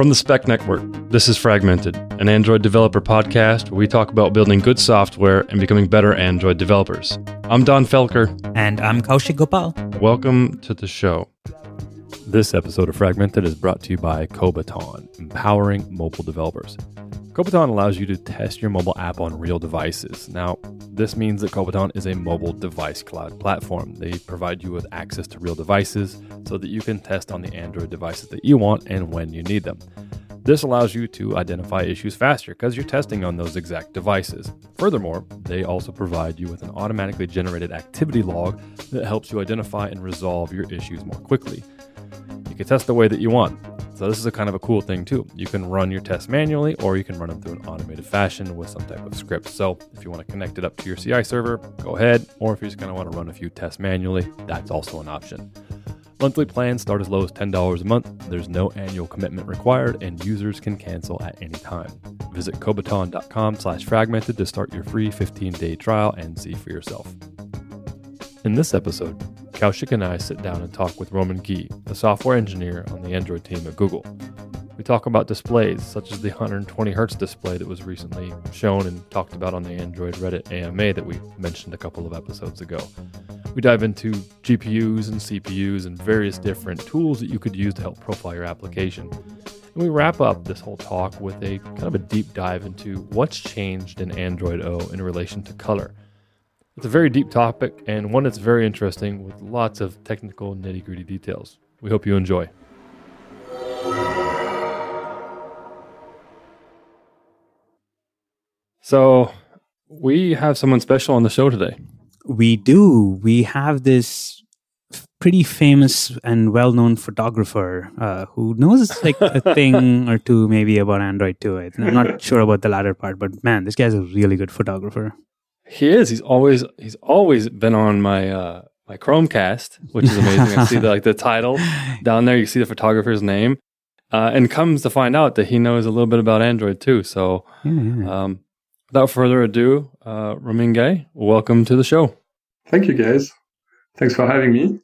From the Spec Network, this is Fragmented, an Android developer podcast where we talk about building good software and becoming better Android developers. I'm Donn Felker. And I'm Kaushik Gopal. Welcome to the show. This episode of Fragmented is brought to you by Kobiton, empowering mobile developers. Kobiton allows you to test your mobile app on real devices. Now, this means that Kobiton is a mobile device cloud platform. They provide you with access to real devices so that you can test on the Android devices that you want and when you need them. This allows you to identify issues faster because you're testing on those exact devices. Furthermore, they also provide you with an automatically generated activity log that helps you identify and resolve your issues more quickly. You can test the way that you want. So this is a kind of a cool thing too. You can run your tests manually or you can run them through an automated fashion with some type of script. So if you want to connect it up to your CI server, go ahead. Or if you just kind of want to run a few tests manually, that's also an option. Monthly plans start as low as $10 a month. There's no annual commitment required, and users can cancel at any time. Visit Kobiton.com slash fragmented to start your free 15-day trial and see for yourself. In this episode, Kaushik and I sit down and talk with Romain Guy, a software engineer on the Android team at Google. We talk about displays, such as the 120 Hz display that was recently shown and talked about on the Android Reddit AMA that we mentioned a couple of episodes ago. We dive into GPUs and CPUs and various different tools that you could use to help profile your application. And we wrap up this whole talk with a kind of a deep dive into what's changed in Android O in relation to color. It's a very deep topic and one that's very interesting with lots of technical nitty gritty details. We hope you enjoy. So, we have someone special on the show today. We do. We have this pretty famous and well known photographer uh, who knows like a thing or two maybe about Android too. I'm not sure about the latter part, but man, this guy's a really good photographer. He is. He's always he's always been on my uh my Chromecast, which is amazing. I see the, like the title down there. You see the photographer's name, uh, and comes to find out that he knows a little bit about Android too. So, Yeah, yeah. um, without further ado, uh, Romain Guy, welcome to the show. Thank you, guys. Thanks for having me.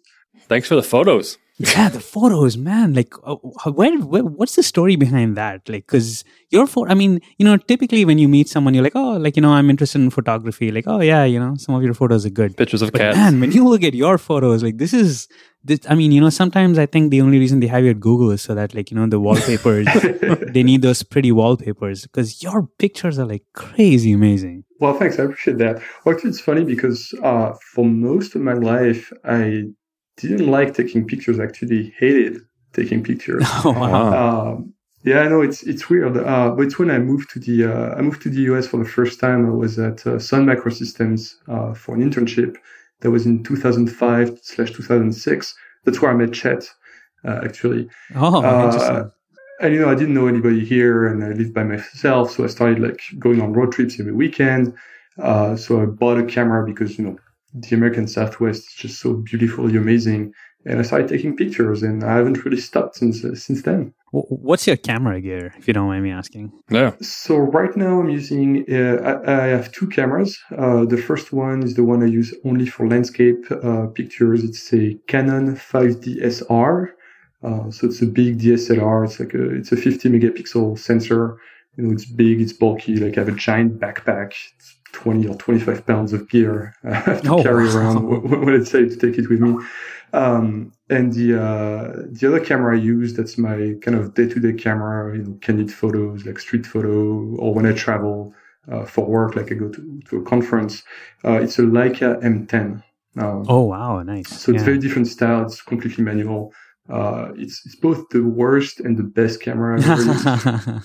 Thanks for the photos. Yeah, the photos, man. Like, uh, where, where, what's the story behind that? Like, because your photo, I mean, you know, typically when you meet someone, you're like, oh, like, you know, I'm interested in photography. Like, oh, yeah, you know, some of your photos are good. Pictures of But cats. man, when you look at your photos, like, this is, this, I mean, you know, sometimes I think the only reason they have you at Google is so that, like, you know, the wallpapers, they need those pretty wallpapers because your pictures are like crazy amazing. Well, thanks. I appreciate that. Well, actually, it's funny because uh, for most of my life, I didn't like taking pictures. Actually hated taking pictures. Oh, wow. Um, yeah, I know it's it's weird. Uh, but it's when I moved to the uh, I moved to the US for the first time. I was at uh, Sun Microsystems uh, for an internship. That was in 2005 slash 2006. That's where I met Chet, uh, actually. Oh, Uh, interesting. and you know, I didn't know anybody here, and I lived by myself, so I started like going on road trips every weekend. Uh, so I bought a camera because you know the American Southwest is just so beautifully amazing, and I started taking pictures, and I haven't really stopped since uh, since then. What's your camera gear, if you don't mind me asking? Yeah. So right now I'm using uh, I, I have two cameras. Uh, the first one is the one I use only for landscape uh, pictures. It's a Canon 5DS R. Uh, so it's a big DSLR. It's like a it's a 50 megapixel sensor. You know, it's big, it's bulky. Like I have a giant backpack. It's 20 or 25 pounds of gear I have to Oh, carry wow. around when I say to take it with me. Um, and the uh, the other camera I use that's my kind of day to day camera, you know, candid photos like street photo, or when I travel uh, for work, like I go to, to a conference. Uh, it's a Leica M10. Um, Oh, wow, nice. so it's very different style. It's completely manual. Uh, it's it's both the worst and the best camera.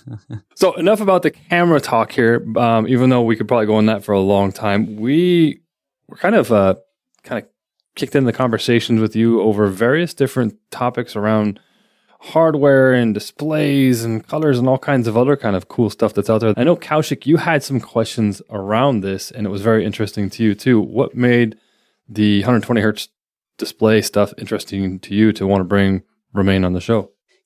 So enough about the camera talk here. Um, even though we could probably go on that for a long time, we were kind of uh, kind of kicked in the conversations with you over various different topics around hardware and displays and colors and all kinds of other kind of cool stuff that's out there. I know Kaushik, you had some questions around this, and it was very interesting to you too. What made the 120 hertz display stuff interesting to you to want to bring Romain on the show?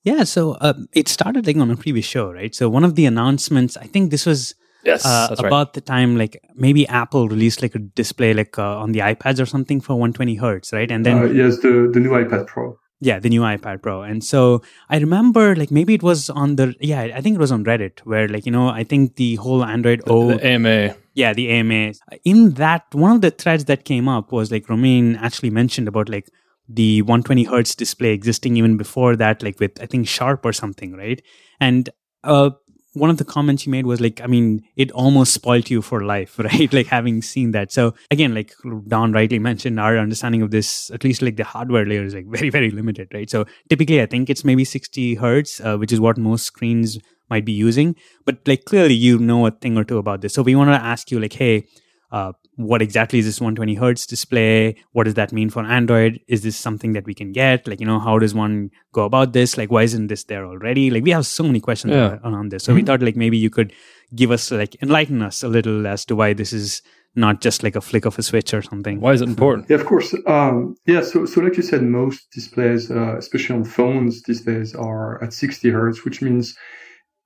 Yeah, so uh, it started like on a previous show, right? So one of the announcements, I think this was Yes, uh, that's right. about the time like maybe Apple released like a display like uh, on the iPads or something for 120 hertz, right? And then Uh, yes, the, the new iPad Pro. yeah, the new iPad Pro. And so I remember like maybe it was on the yeah, I think it was on Reddit where like you know I think the whole Android O the AMA. Yeah the AMA in that one of the threads that came up was like Romain actually mentioned about like the 120 hertz display existing even before that like with I think Sharp or something right and uh one of the comments you made was like, I mean, it almost spoilt you for life, right? like having seen that. So again, like Donn rightly mentioned, our understanding of this, at least like the hardware layer is like very, very limited, right? So typically I think it's maybe 60 hertz, uh, which is what most screens might be using. But like clearly you know a thing or two about this. So we want to ask you like, hey, uh, what exactly is this 120 hertz display? What does that mean for Android? Is this something that we can get? Like, you know, how does one go about this? Like, why isn't this there already? Like, we have so many questions Yeah. around this. So we thought like maybe you could give us like enlighten us a little as to why this is not just like a flick of a switch or something. Why is it important? Yeah, of course. Um, yeah, so so like you said, most displays, uh, especially on phones these days, are at 60 hertz, which means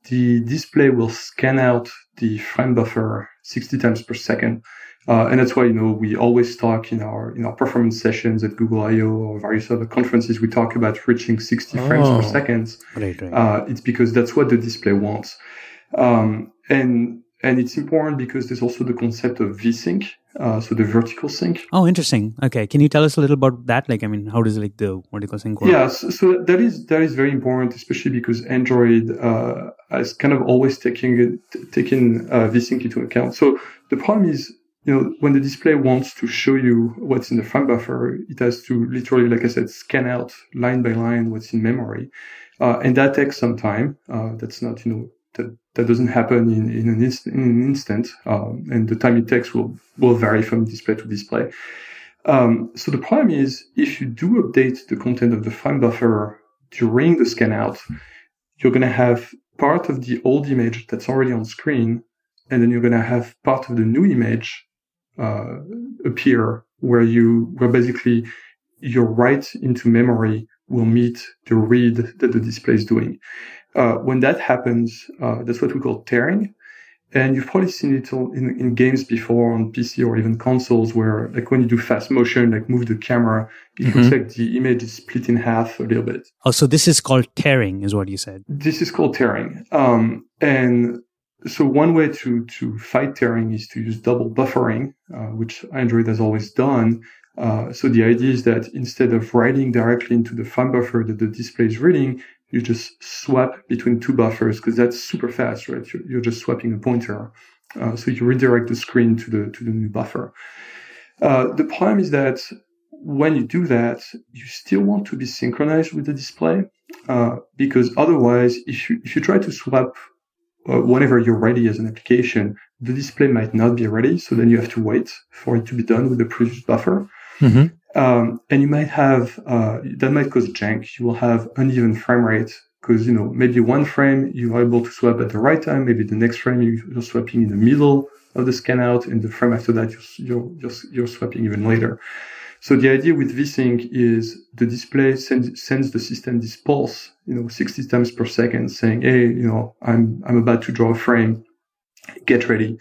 the display will scan out the frame buffer 60 times per second. Uh, and that's why you know we always talk in our in our performance sessions at Google I/O or various other conferences. We talk about reaching 60 frames Oh. per second. Right, right. Uh, it's because that's what the display wants. Um, and and it's important because there's also the concept of VSync, uh, so the vertical sync. oh, interesting. Okay. Can you tell us a little about that? Like, I mean, how does like the vertical sync work? Yeah, so, so that is that is very important, especially because Android uh, has kind of always taking it, taken uh, VSync into account. So the problem is, you know, when the display wants to show you what's in the frame buffer, it has to literally, like I said, scan out line by line what's in memory, uh, and that takes some time. Uh, that's not, you know, that that doesn't happen in in an, inst- in an instant, um, and the time it takes will will vary from display to display. Um, so the problem is if you do update the content of the frame buffer during the scan out, you're going to have part of the old image that's already on screen, and then you're going to have part of the new image uh, appear where you where basically your write into memory will meet the read that the display is doing. Uh, when that happens, uh, that's what we call tearing. And you've probably seen it in, in games before on PC or even consoles where like when you do fast motion, like move the camera, it looks like the image is split in half a little bit. Oh, so this is called tearing, is what you said. This is called tearing. Um, and so one way to, to fight tearing is to use double buffering, uh, which Android has always done. Uh, so the idea is that instead of writing directly into the frame buffer that the display is reading, you just swap between two buffers because that's super fast, right? You're, you're just swapping a pointer. Uh, so you redirect the screen to the to the new buffer. Uh, the problem is that when you do that, you still want to be synchronized with the display uh, because otherwise, if you if you try to swap uh, whenever you're ready as an application, the display might not be ready. So then you have to wait for it to be done with the previous buffer. Mm-hmm. Um, and you might have, uh, that might cause jank. You will have uneven frame rate because, you know, maybe one frame you are able to swap at the right time. Maybe the next frame you- you're swapping in the middle of the scan out and the frame after that you're, you're, you're, you're swapping even later. So the idea with VSync is the display sends, sends the system this pulse, you know, 60 times per second saying, Hey, you know, I'm, I'm about to draw a frame. Get ready.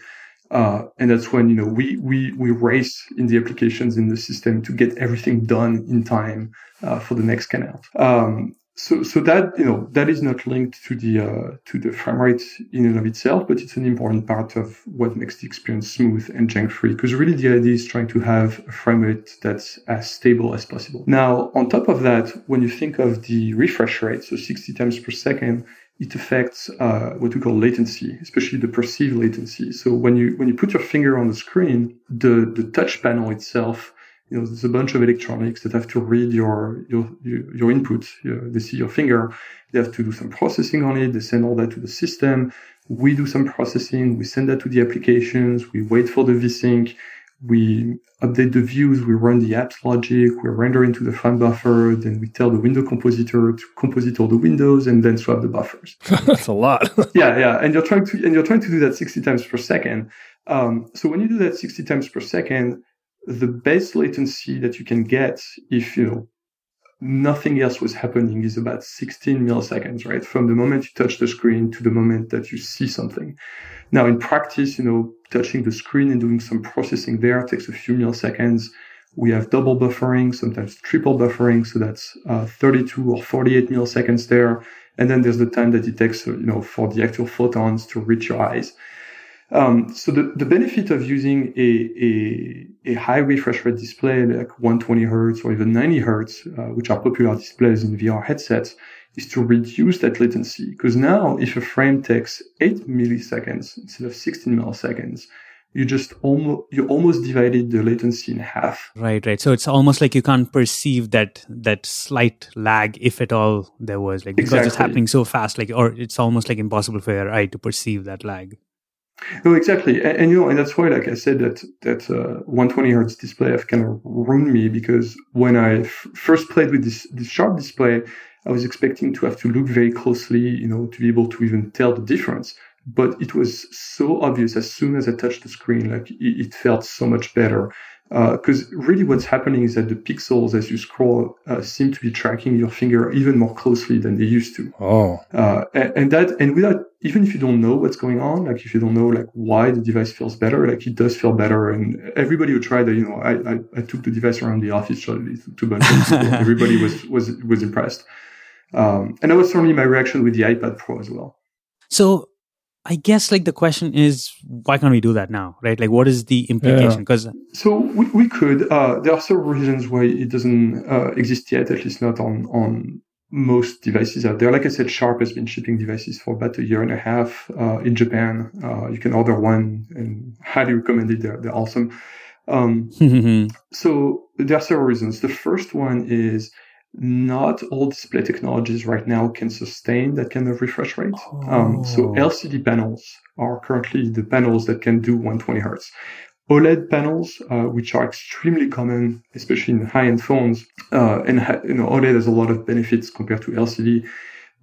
Uh, and that's when, you know, we, we, we race in the applications in the system to get everything done in time, uh, for the next scan. Um, so, so that, you know, that is not linked to the, uh, to the frame rate in and of itself, but it's an important part of what makes the experience smooth and jank free. Because really the idea is trying to have a frame rate that's as stable as possible. Now, on top of that, when you think of the refresh rate, so 60 times per second, it affects uh, what we call latency, especially the perceived latency. So when you when you put your finger on the screen, the the touch panel itself, you know, there's a bunch of electronics that have to read your your your, input. You they see your finger, they have to do some processing on it. They send all that to the system. We do some processing. We send that to the applications. We wait for the vsync. We update the views. We run the apps logic. We render into the frame buffer. Then we tell the window compositor to composite all the windows and then swap the buffers That's a lot. yeah, yeah, and you're trying to and you're trying to do that 60 times per second. Um, so when you do that 60 times per second, the base latency that you can get if you know nothing else was happening is about 16 milliseconds, right? From the moment you touch the screen to the moment that you see something. Now, in practice, you know, touching the screen and doing some processing there takes a few milliseconds. We have double buffering, sometimes triple buffering. So that's uh, 32 or 48 milliseconds there. And then there's the time that it takes, you know, for the actual photons to reach your eyes. Um, so the, the benefit of using a, a, a, high refresh rate display like 120 hertz or even 90 hertz, uh, which are popular displays in VR headsets, is to reduce that latency. Because now, if a frame takes 8 milliseconds instead of 16 milliseconds, you just almost you almost divided the latency in half. Right, right. So it's almost like you can't perceive that that slight lag, if at all there was, like because exactly. it's happening so fast, like or it's almost like impossible for your eye to perceive that lag. No, exactly, and, and, you know, and that's why, like I said, that that uh, 120 hertz display have kind of ruined me because when I f- first played with this this sharp display, I was expecting to have to look very closely, you know, to be able to even tell the difference. But it was so obvious as soon as I touched the screen, like it, it felt so much better because uh, really what's happening is that the pixels as you scroll uh, seem to be tracking your finger even more closely than they used to. Oh, uh, and, and, that and without even if you don't know what's going on, like if you don't know like why the device feels better, like it does feel better. And everybody who tried it, you know, I I, I took the device around the office, showed it to a bunch of people. everybody was was was impressed. Um, and that was certainly my reaction with the iPad Pro as well. So I guess like the question is why can't we do that now, right? Like what is the implication? Because yeah. so we, we could. Uh, there are several reasons why it doesn't uh, exist yet, at least not on on most devices out there. Like I said, Sharp has been shipping devices for about a year and a half uh, in Japan. Uh, you can order one and highly recommend it. They're, they're awesome. Um, so there are several reasons. The first one is not all display technologies right now can sustain that kind of refresh rate. Oh. Um, so oh. LCD panels are currently the panels that can do 120 hertz. OLED panels, uh, which are extremely common, especially in high-end phones, uh, and you know OLED has a lot of benefits compared to LCD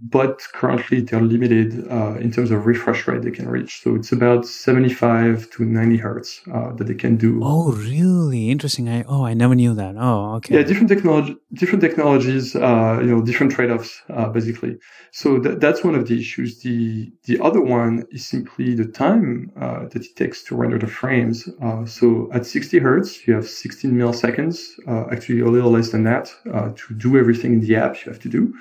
but currently they're limited uh, in terms of refresh rate they can reach. So it's about 75 to 90 hertz uh, that they can do. Oh, really? Interesting. I oh, I never knew that. Oh, okay. Yeah, different technology, different technologies, uh, you know, different trade-offs, uh, basically. So th- that's one of the issues. The the other one is simply the time uh, that it takes to render the frames. Uh, so at 60 hertz, you have 16 milliseconds, actually a little less than that, to do everything in the app you have to do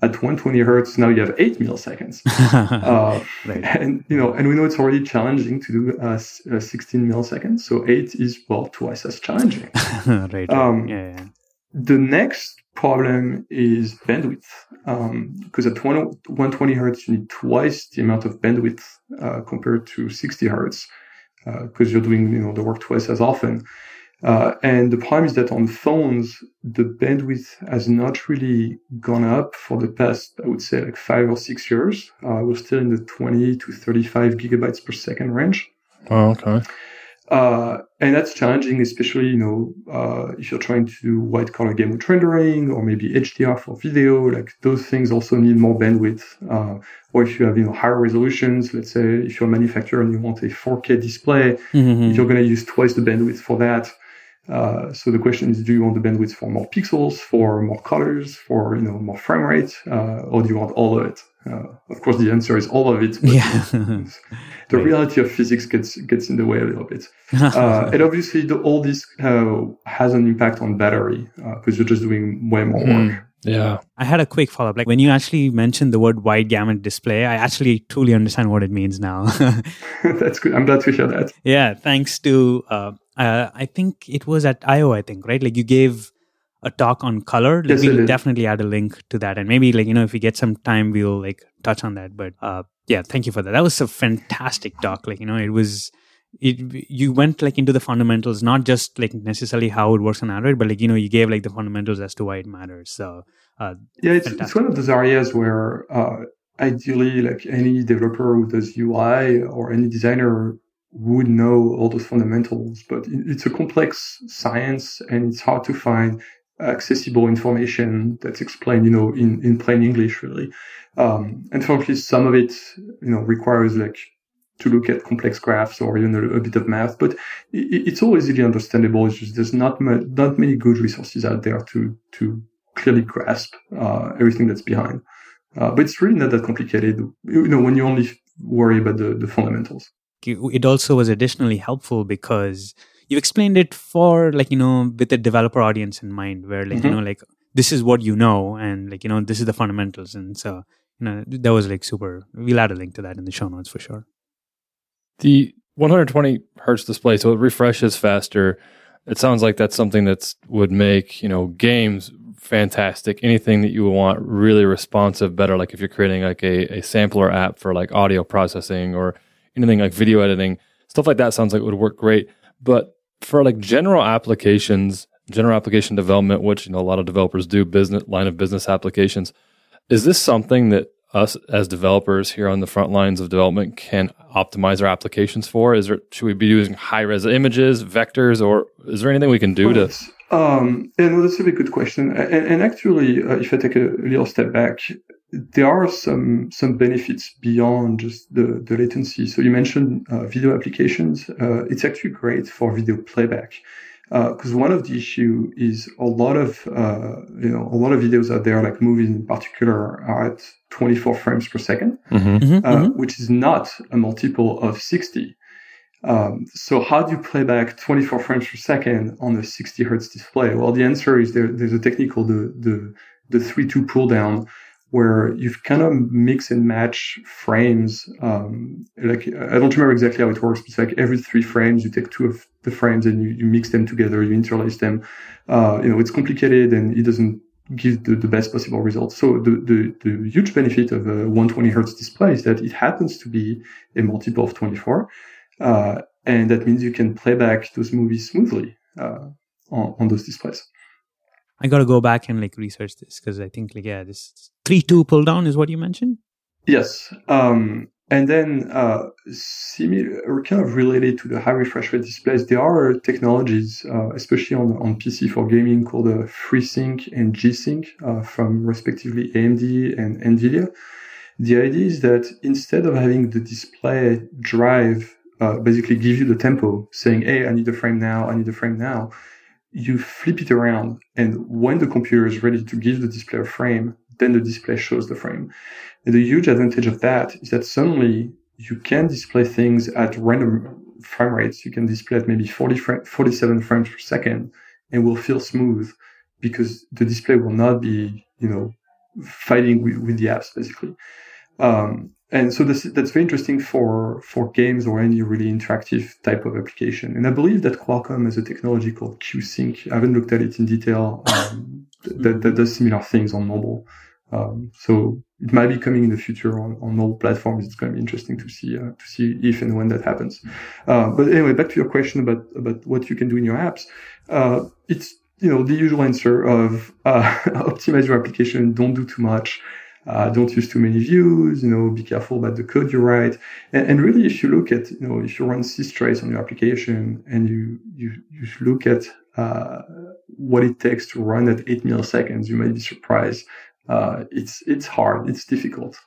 at 120 hertz now you have 8 milliseconds. Uh, right. and you know and we know it's already challenging to do uh, uh 16 milliseconds so 8 is well twice as challenging. Right, um, yeah, yeah, the next problem is bandwidth. Because um, at 20, 120 hertz you need twice the amount of bandwidth uh, compared to 60 hertz because uh, you're doing you know the work twice as often uh, and the problem is that on phones, the bandwidth has not really gone up for the past, I would say, like five or six years. Uh, we're still in the 20 to 35 gigabytes per second range. Oh, okay. Uh, and that's challenging, especially, you know, uh, if you're trying to do wide color gamut rendering or maybe HDR for video, like those things also need more bandwidth. Uh, or if you have, you know, higher resolutions, let's say if you're a manufacturer and you want a 4K display, mm-hmm. you're going to use twice the bandwidth for that. Uh, so the question is, do you want the bandwidth for more pixels, for more colors, for you know more frame rate, uh, or do you want all of it? Uh, of course, the answer is all of it. yeah. the right. reality of physics gets gets in the way a little bit, uh, and obviously, the, all this uh, has an impact on battery because you're just doing way more mm. work. Yeah. I had a quick follow up. Like when you actually mentioned the word wide gamut display, I actually truly understand what it means now. That's good. I'm glad to hear that. Yeah. Thanks to uh, uh, I think it was at IO, I think, right? Like you gave a talk on color. Like yes, we'll definitely add a link to that. And maybe like, you know, if we get some time, we'll like touch on that. But uh, yeah, thank you for that. That was a fantastic talk. Like, you know, it was, it, you went like into the fundamentals, not just like necessarily how it works on Android, but like, you know, you gave like the fundamentals as to why it matters. So, uh, yeah, it's, it's one of those areas where, uh, ideally like any developer who does UI or any designer would know all those fundamentals, but it's a complex science and it's hard to find accessible information that's explained, you know, in, in plain English, really. Um, unfortunately, some of it, you know, requires like to look at complex graphs or even a, a bit of math, but it, it's all easily understandable. It's just there's not ma- not many good resources out there to to clearly grasp uh, everything that's behind. Uh, but it's really not that complicated, you know, when you only worry about the, the fundamentals. It also was additionally helpful because you explained it for like, you know, with the developer audience in mind, where like, mm-hmm. you know, like this is what you know and like, you know, this is the fundamentals. And so, you know, that was like super. We'll add a link to that in the show notes for sure. The 120 hertz display, so it refreshes faster. It sounds like that's something that would make you know games fantastic. Anything that you want really responsive, better. Like if you're creating like a, a sampler app for like audio processing or anything like video editing, stuff like that sounds like it would work great. But for like general applications, general application development, which you know a lot of developers do, business line of business applications, is this something that us as developers here on the front lines of development can optimize our applications for? Is there should we be using high res images, vectors, or is there anything we can do to? Um, and that's a very good question. And, and actually, uh, if I take a little step back, there are some some benefits beyond just the, the latency. So you mentioned uh, video applications. Uh, it's actually great for video playback because uh, one of the issue is a lot of uh, you know a lot of videos out there, like movies in particular, are at 24 frames per 2nd mm-hmm. Mm-hmm, uh, mm-hmm. which is not a multiple of 60. Um, so how do you play back 24 frames per second on a 60 hertz display? Well, the answer is there, there's a technique called the the the three two pull down, where you've kind of mix and match frames. Um, like I don't remember exactly how it works. But it's like every three frames, you take two of the frames and you, you mix them together, you interlace them. Uh, you know, it's complicated and it doesn't give the, the best possible results. So the, the, the huge benefit of a 120 hertz display is that it happens to be a multiple of 24. Uh, and that means you can play back those movies smoothly uh, on, on those displays. I got to go back and like research this because I think like yeah, this three two pull down is what you mentioned. Yes, um, and then uh, similar or kind of related to the high refresh rate displays, there are technologies, uh, especially on on PC for gaming, called uh, FreeSync and G-Sync uh, from respectively AMD and Nvidia. The idea is that instead of having the display drive uh, basically give you the tempo, saying, "Hey, I need a frame now. I need a frame now." You flip it around, and when the computer is ready to give the display a frame, then the display shows the frame. And the huge advantage of that is that suddenly you can display things at random frame rates. You can display at maybe 40 fr- 47 frames per second and will feel smooth because the display will not be, you know, fighting with, with the apps basically. Um, and so this, that's very interesting for, for games or any really interactive type of application. And I believe that Qualcomm has a technology called Q-Sync. I haven't looked at it in detail. Um, that, that does similar things on mobile. Um, so it might be coming in the future on, on all platforms. It's going to be interesting to see uh, to see if and when that happens. Uh, but anyway, back to your question about about what you can do in your apps. Uh, it's you know the usual answer of uh, optimize your application, don't do too much. Uh, don't use too many views, you know, be careful about the code you write. And, and really, if you look at, you know, if you run Systrace on your application and you, you, you look at, uh, what it takes to run at eight milliseconds, you might be surprised uh, it's it's hard. It's difficult.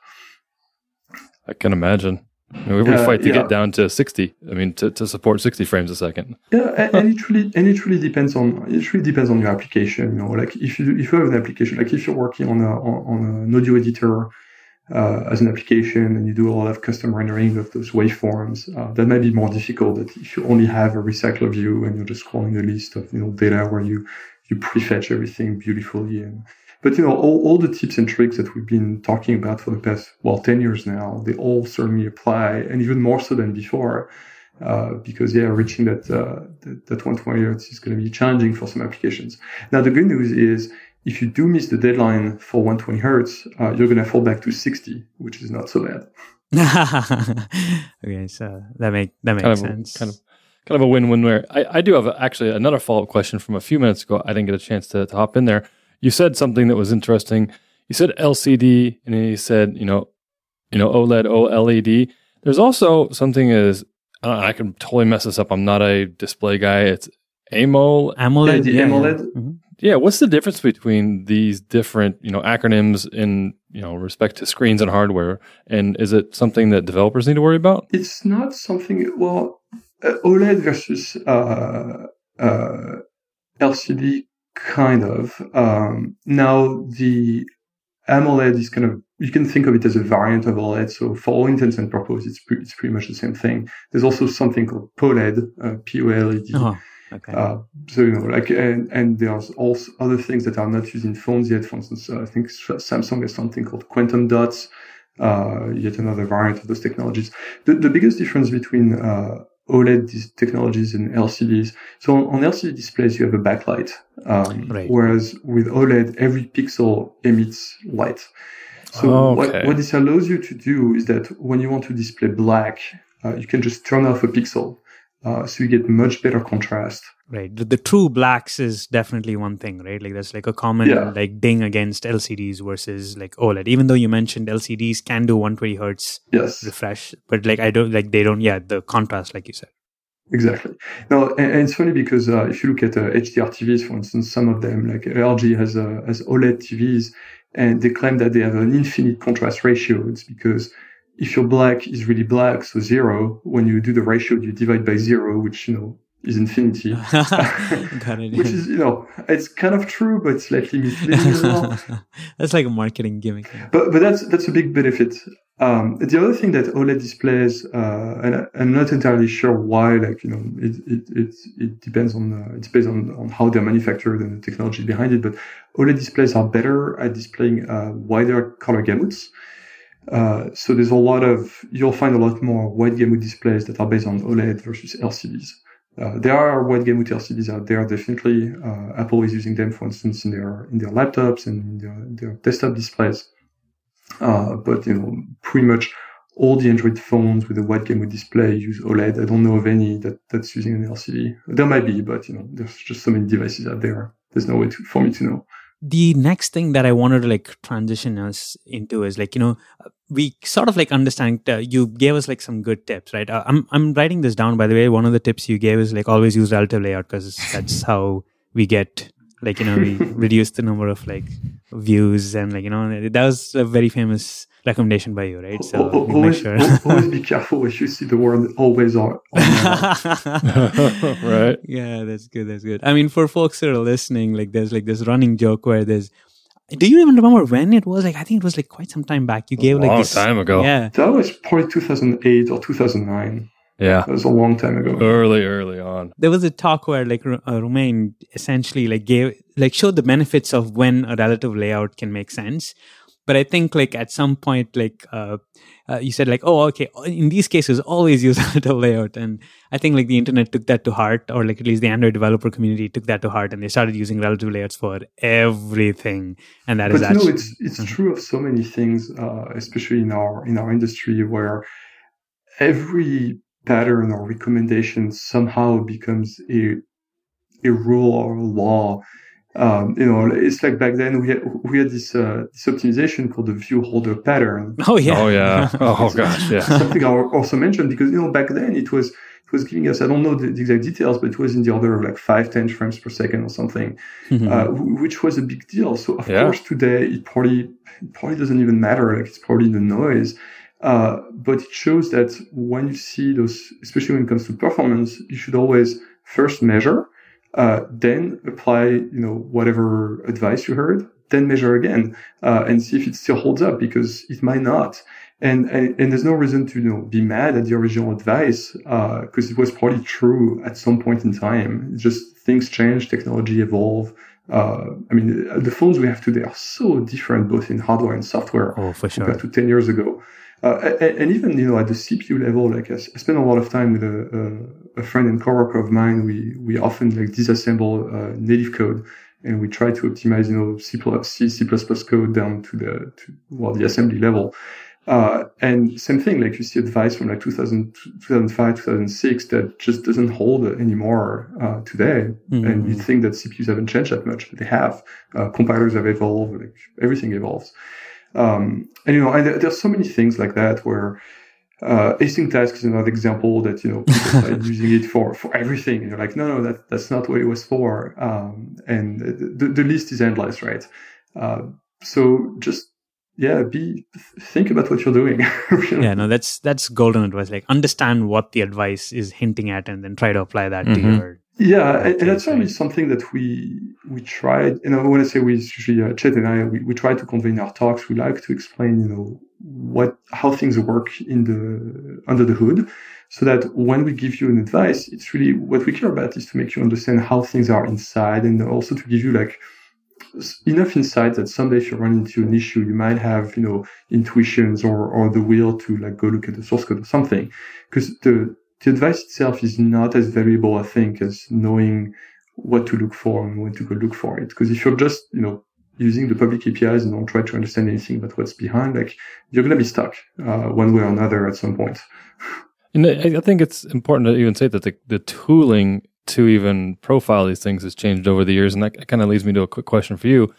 I can imagine. I mean, we uh, fight to yeah. get down to 60. I mean, to, to support 60 frames a second. Yeah, and, and, it really and it really depends on it really depends on your application. You know, like if you if you have an application, like if you're working on a on, on an audio editor uh, as an application and you do a lot of custom rendering of those waveforms, uh, that might be more difficult. That if you only have a recycler view and you're just scrolling a list of you know data where you you prefetch everything beautifully and but you know, all, all the tips and tricks that we've been talking about for the past well ten years now, they all certainly apply, and even more so than before. Uh, because yeah, reaching that, uh, that, that 120 hertz is going to be challenging for some applications. Now the good news is if you do miss the deadline for 120 hertz, uh, you're going to fall back to 60, which is not so bad. okay, so that make that makes kind of, sense. Kind of kind of a win-win. Where I, I do have a, actually another follow-up question from a few minutes ago. I didn't get a chance to, to hop in there you said something that was interesting. You said LCD, and then you said you know, you know OLED, OLED. There's also something as uh, I can totally mess this up. I'm not a display guy. It's AMOLED. AMOLED. Yeah, AMOLED. Yeah. Mm-hmm. yeah. What's the difference between these different you know acronyms in you know respect to screens and hardware? And is it something that developers need to worry about? It's not something. Well, uh, OLED versus uh, uh LCD kind of. Um, now the AMOLED is kind of you can think of it as a variant of OLED. So for all intents and purposes, it's, pre- it's pretty much the same thing. There's also something called POLED, uh, P-O-L-E-D. Oh, okay. Uh, so you know, like, and, and there's also other things that are not used in phones yet. For instance, uh, I think Samsung has something called quantum dots, uh, yet another variant of those technologies. The, the biggest difference between uh, OLED technologies and LCDs. So on, LCD displays, you have a backlight, um, Right. whereas with OLED, every pixel emits light. So Okay. what, what this allows you to do is that when you want to display black, uh, you can just turn off a pixel. Uh, so you get much better contrast. Right. The, the true blacks is definitely one thing, right? Like that's like a common Yeah. like ding against LCDs versus like OLED. Even though you mentioned LCDs can do 120 hertz Yes. refresh, but like I don't like they don't. Yeah, the contrast, like you said. Exactly. Now, and, and it's funny because uh, if you look at uh, HDR TVs, for instance, some of them, like LG has uh, has OLED TVs, and they claim that they have an infinite contrast ratio. It's because if your black is really black, so zero, when you do the ratio, you divide by zero, which you know is infinity. Which is, you know, it's kind of true, but slightly misleading well. that's like a marketing gimmick. But but that's that's a big benefit. Um, the other thing that OLED displays, uh, and I- I'm not entirely sure why, like you know, it it it, it depends on uh, it's based on on how they're manufactured and the technology behind it. But OLED displays are better at displaying uh, wider color gamuts. Uh, so there's a lot of you'll find a lot more wide gamut displays that are based on OLED versus LCDs. Uh, there are wide gamut LCDs out there, definitely. Uh, Apple is using them, for instance, in their in their laptops and in their, their desktop displays. Uh, but you know, pretty much all the Android phones with a wide gamut display use OLED. I don't know of any that that's using an LCD. There might be, but you know, there's just so many devices out there. There's no way to, for me to know. The next thing that I wanted to like transition us into is like you know we sort of like understand uh, you gave us like some good tips right? Uh, I'm I'm writing this down by the way. One of the tips you gave is like always use relative layout because that's how we get like you know we reduce the number of like views and like you know that was a very famous recommendation by you right so Al- al- always, sure al- always be careful if you see the word always or. right? yeah, that's good. That's good. I mean, for folks that are listening, like there's like this running joke where there's. Do you even remember when it was? Like I think it was like quite some time back. You gave like a long this time ago. Yeah, That was probably 2008 or 2009. Yeah. That was a long time ago. Early, early on. there was a talk where like uh, Romain essentially like gave like showed the benefits of when a relative layout can make sense. But I think like at some point like uh, uh, you said like oh okay in these cases always use relative layout and I think like the internet took that to heart or like at least the Android developer community took that to heart and they started using relative layouts for everything and that is but know, actually it's it's true of so many things, uh, especially in our in our industry, where every pattern or recommendation somehow becomes a a rule or a law. Um, you know, it's like back then we had we had this uh, this optimization called the view holder pattern. oh yeah Oh yeah. Oh gosh. Yeah. Something I also mentioned because you know back then it was it was giving us I don't know the, the exact details, but it was in the order of like five ten frames per second or something uh, wh- which was a big deal. So of Yeah. course today it probably it probably doesn't even matter. Like it's probably the noise. Uh, but it shows that when you see those, especially when it comes to performance, you should always first measure, uh, then apply, you know, whatever advice you heard, then measure again, uh, and see if it still holds up because it might not. And, and, and there's no reason to, you know, be mad at the original advice, uh, because it was probably true at some point in time. It's just things change, technology evolve. Uh, I mean, the phones we have today are so different, both in hardware and software oh sure compared to 10 years ago. Uh, and, and even, you know, at the CPU level, like I, I spend a lot of time with a, a, friend and coworker of mine. We, we often like disassemble uh, native code and we try to optimize, you know, C plus C, C++ code down to the, to, well, the assembly level. Uh, and same thing, like you see advice from like 2000, 2005, 2006 that just doesn't hold anymore, uh, today. And you think that CPUs haven't changed that much, but they have. Uh, compilers have evolved, like everything evolves. Um, and you know, and there, there's so many things like that where uh, async task is another example that you know people using it for for everything. And you're like, no, no, that that's not what it was for. Um, and the, the list is endless, right? Uh, so just yeah, be think about what you're doing. yeah no that's that's golden advice like understand what the advice is hinting at and then try to apply that to Mhm. your Yeah, and, and that's certainly something that we we tried. You know, when I say we, usually uh, Chet and I, we, we try to convey in our talks. We like to explain, you know, what how things work in the under the hood, so that when we give you an advice, it's really what we care about is to make you understand how things are inside, and also to give you like enough insight that someday if you run into an issue, you might have, you know, intuitions or, or the will to like go look at the source code or something. Because the, the advice itself is not as valuable, I think, as knowing what to look for and when to go look for it. Because if you're just, you know, using the public APIs and don't try to understand anything about what's behind, like you're going to be stuck uh, one way or another at some point. And I think it's important to even say that the, the tooling to even profile these things has changed over the years. And that kind of leads me to a quick question for you.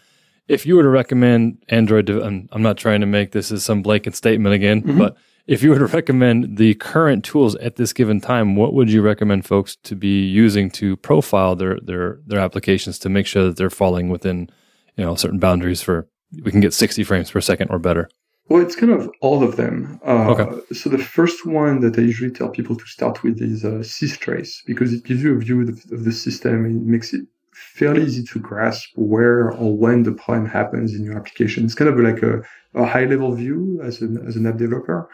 If you were to recommend Android, I'm, I'm not trying to make this as some blanket statement again, mm-hmm. but if you were to recommend the current tools at this given time, what would you recommend folks to be using to profile their their their applications to make sure that they're falling within you know certain boundaries for we can get 60 frames per second or better? Well, it's kind of all of them. Uh, okay. So the first one that I usually tell people to start with is uh, systrace because it gives you a view of, of the system and it makes it fairly easy to grasp where or when the problem happens in your application. It's kind of like a, a high level view as an, as an app developer.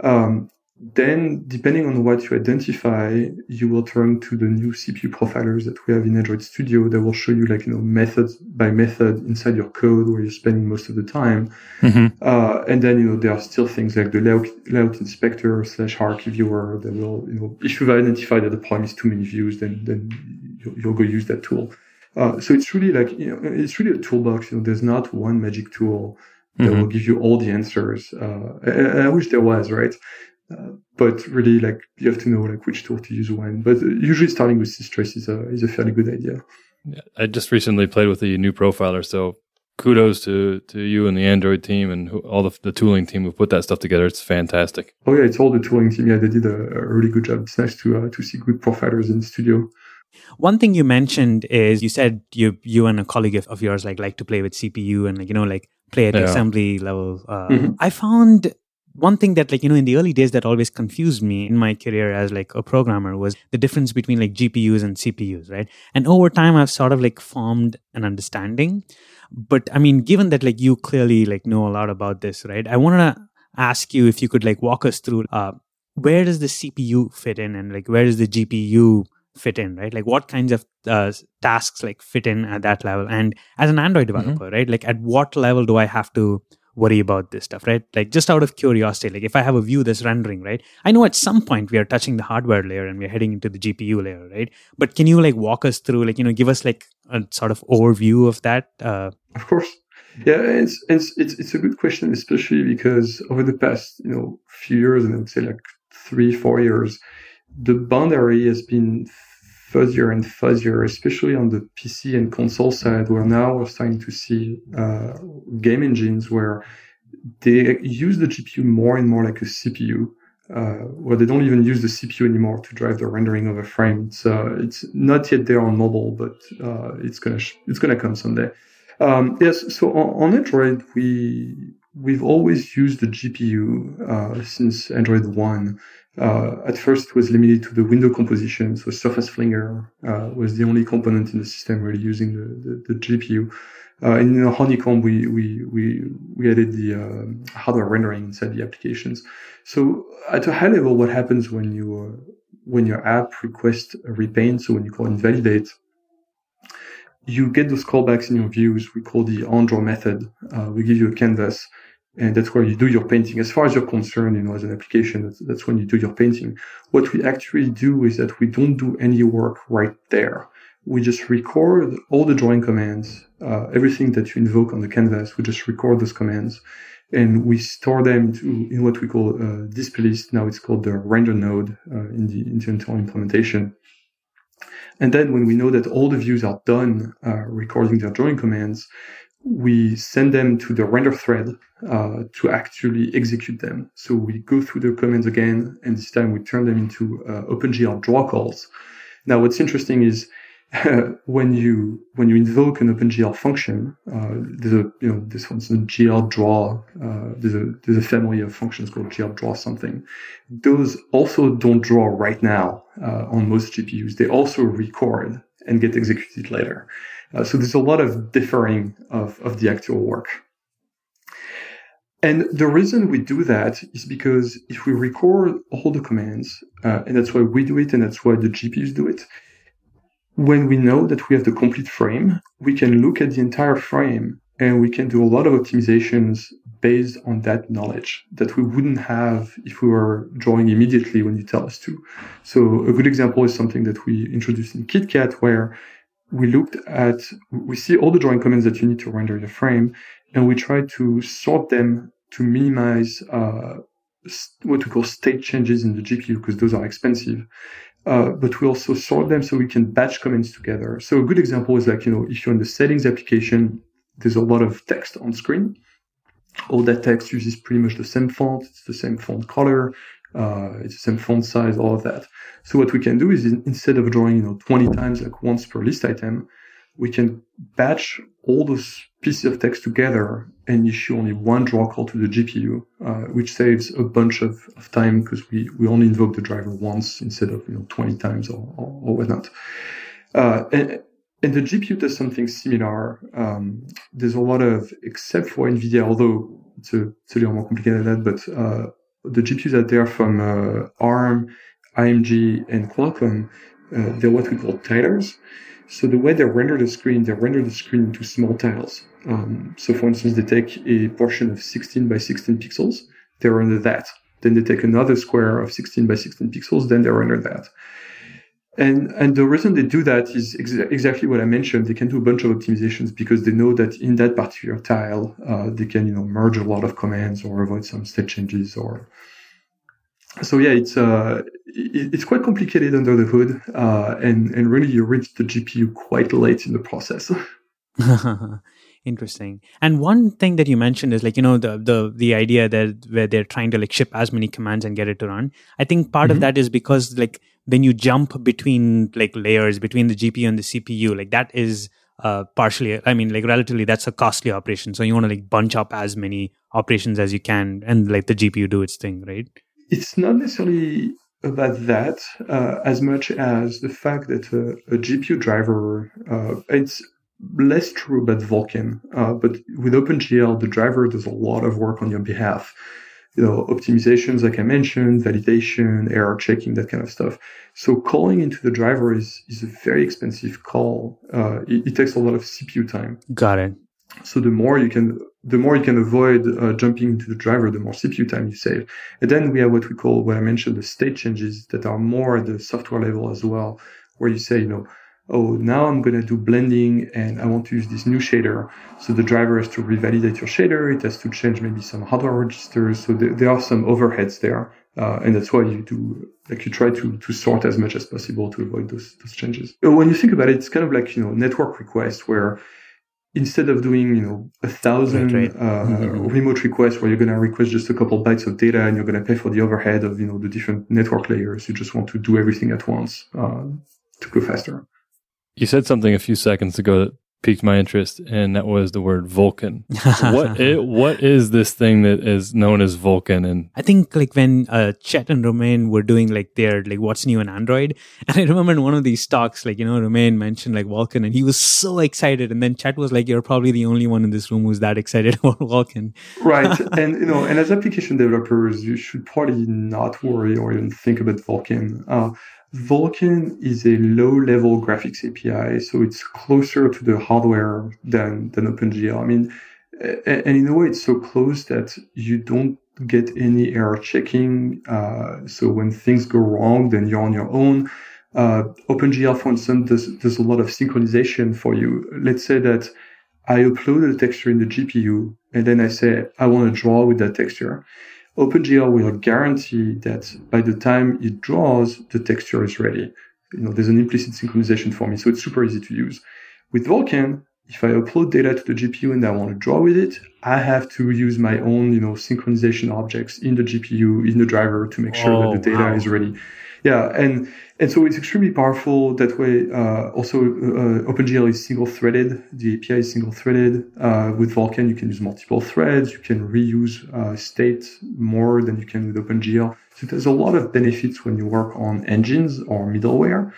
Um, then, depending on what you identify, you will turn to the new CPU profilers that we have in Android Studio that will show you like, you know, method by method inside your code where you're spending most of the time. Mm-hmm. Uh, and then, you know, there are still things like the layout, layout inspector slash hierarchy viewer that will, you know, if you've identified that the problem is too many views, then, then you'll, you'll go use that tool. Uh, so it's really like, you know, it's really a toolbox. You know, there's not one magic tool that mm-hmm. will give you all the answers. Uh, I wish there was, right? Uh, but really, like you have to know like which tool to use when. But usually, starting with Systrace is a is a fairly good idea. Yeah, I just recently played with the new profiler, so kudos to to you and the Android team and who, all the, the tooling team who put that stuff together. It's fantastic. Oh yeah, it's all the tooling team. Yeah, they did a, a really good job. It's nice to uh, to see good profilers in the studio. One thing you mentioned is you said you you and a colleague of, of yours like like to play with CPU and like you know like play at yeah. assembly level. Uh, mm-hmm. I found one thing that like you know in the early days that always confused me in my career as like a programmer was the difference between like gpus and cpus right and over time i've sort of like formed an understanding but i mean given that like you clearly like know a lot about this right i want to ask you if you could like walk us through uh where does the cpu fit in and like where does the gpu fit in right like what kinds of uh, tasks like fit in at that level and as an android mm-hmm. developer mm-hmm. right like at what level do i have to worry about this stuff, right? Like just out of curiosity, like if I have a view that's rendering, right? I know at some point we are touching the hardware layer and we're heading into the GPU layer, right? But can you like walk us through, like, you know, give us like a sort of overview of that? Uh, of course. Yeah, it's, it's, it's, it's a good question, especially because over the past, you know, few years, and I would say like three, four years, the boundary has been fuzzier and fuzzier, especially on the PC and console side, where now we're starting to see uh, game engines where they use the GPU more and more like a CPU, uh, where they don't even use the CPU anymore to drive the rendering of a frame. Uh, it's not yet there on mobile, but uh, it's gonna sh- it's gonna come someday. Um, yes, so on, on, Android we we've always used the GPU uh, since Android one. Uh, at first, it was limited to the window composition, so Surface Flinger uh, was the only component in the system really using the, the, the GPU. Uh, and in Honeycomb, we we we we added the uh, hardware rendering inside the applications. So at a high level, what happens when you uh, when your app requests a repaint, so when you call invalidate, you get those callbacks in your views. We call the onDraw method. Uh, we give you a canvas and that's where you do your painting. As far as you're concerned, you know, as an application, that's, that's when you do your painting. What we actually do is that we don't do any work right there. We just record all the drawing commands, uh, everything that you invoke on the canvas. We just record those commands and we store them to, in what we call a display list. Now it's called the render node uh, in the internal implementation. And then when we know that all the views are done uh, recording their drawing commands, we send them to the render thread uh, to actually execute them. So we go through the commands again, and this time we turn them into uh, OpenGL draw calls. Now, what's interesting is when you when you invoke an OpenGL function, uh, there's a you know this one's a GL draw. Uh, there's a there's a family of functions called GL draw something. Those also don't draw right now uh, on most GPUs. They also record and get executed later. Uh, so there's a lot of differing of of the actual work. And the reason we do that is because if we record all the commands, uh, and that's why we do it, and that's why the GPUs do it when we know that we have the complete frame, we can look at the entire frame and we can do a lot of optimizations based on that knowledge that we wouldn't have if we were drawing immediately when you tell us to. So a good example is something that we introduced in KitKat where we looked at, we see all the drawing commands that you need to render your frame and we try to sort them to minimize uh, what we call state changes in the GPU because those are expensive uh, but we also sort them so we can batch commands together. So a good example is like, you know, if you're in the settings application, there's a lot of text on screen. All that text uses pretty much the same font, it's the same font color, uh, it's the same font size, all of that. So what we can do is instead of drawing, you know, 20 times like once per list item, we can batch all those pieces of text together and issue only one draw call to the GPU, uh, which saves a bunch of, of time because we, we only invoke the driver once instead of you know 20 times or, or, or whatnot. Uh, and, and the GPU does something similar. Um, there's a lot of, except for NVIDIA, although it's a, it's a little more complicated than that, but uh, the GPUs out there from uh, ARM, IMG, and Qualcomm, uh, they're what we call tilers. So the way they render the screen, they render the screen into small tiles. Um, so for instance, they take a portion of 16 by 16 pixels, they render that. Then they take another square of 16 by 16 pixels, then they render that. And, and the reason they do that is ex- exactly what I mentioned. They can do a bunch of optimizations because they know that in that particular tile, uh, they can, you know, merge a lot of commands or avoid some state changes or, so yeah, it's uh, it's quite complicated under the hood, uh, and and really you reach the GPU quite late in the process. Interesting. And one thing that you mentioned is like you know the the the idea that where they're trying to like ship as many commands and get it to run. I think part mm-hmm. of that is because like when you jump between like layers between the GPU and the CPU, like that is uh, partially i mean like relatively that's a costly operation. So you want to like bunch up as many operations as you can and like the gpu do its thing right? It's not necessarily about that uh, as much as the fact that uh, a GPU driver, uh, it's less true about Vulkan, uh, but with OpenGL, the driver does a lot of work on your behalf. You know, optimizations, like I mentioned, validation, error checking, that kind of stuff. So calling into the driver is, is a very expensive call. Uh, it, it takes a lot of CPU time. Got it. So the more you can, the more you can avoid uh, jumping into the driver, the more CPU time you save. And then we have what we call, what I mentioned, the state changes that are more at the software level as well, where you say, you know, oh, now I'm going to do blending and I want to use this new shader. So the driver has to revalidate your shader. It has to change maybe some hardware registers. So there, there are some overheads there. Uh, and that's why you do, like you try to, to sort as much as possible to avoid those, those changes. When you think about it, it's kind of like, you know, network requests where instead of doing you know a thousand right, right. Uh, mm-hmm. remote requests where you're going to request just a couple bytes of data and you're going to pay for the overhead of you know the different network layers you just want to do everything at once uh, to go faster you said something a few seconds ago that piqued my interest, and that was the word Vulkan. what it, what is this thing that is known as Vulkan? And I think like when uh, Chet and Romain were doing like their like what's new in Android, and I remember in one of these talks, like you know Romain mentioned like Vulkan, and he was so excited, and then Chet was like, "You're probably the only one in this room who's that excited about Vulkan." right, and you know, and as application developers, you should probably not worry or even think about Vulkan. Uh, Vulkan is a low-level graphics API, so it's closer to the hardware than than OpenGL. I mean, and in a way, it's so close that you don't get any error checking. Uh, so when things go wrong, then you're on your own. Uh, OpenGL, for instance, does, does a lot of synchronization for you. Let's say that I upload a texture in the GPU, and then I say I want to draw with that texture. OpenGL will guarantee that by the time it draws, the texture is ready. You know, there's an implicit synchronization for me, so it's super easy to use. With Vulkan, if I upload data to the GPU and I want to draw with it, I have to use my own, you know, synchronization objects in the GPU, in the driver to make sure oh, that the oh, data wow. is ready. Yeah, and and so it's extremely powerful that way. Uh, also, uh, OpenGL is single-threaded. The API is single-threaded. Uh, with Vulkan, you can use multiple threads. You can reuse uh, state more than you can with OpenGL. So there's a lot of benefits when you work on engines or middleware.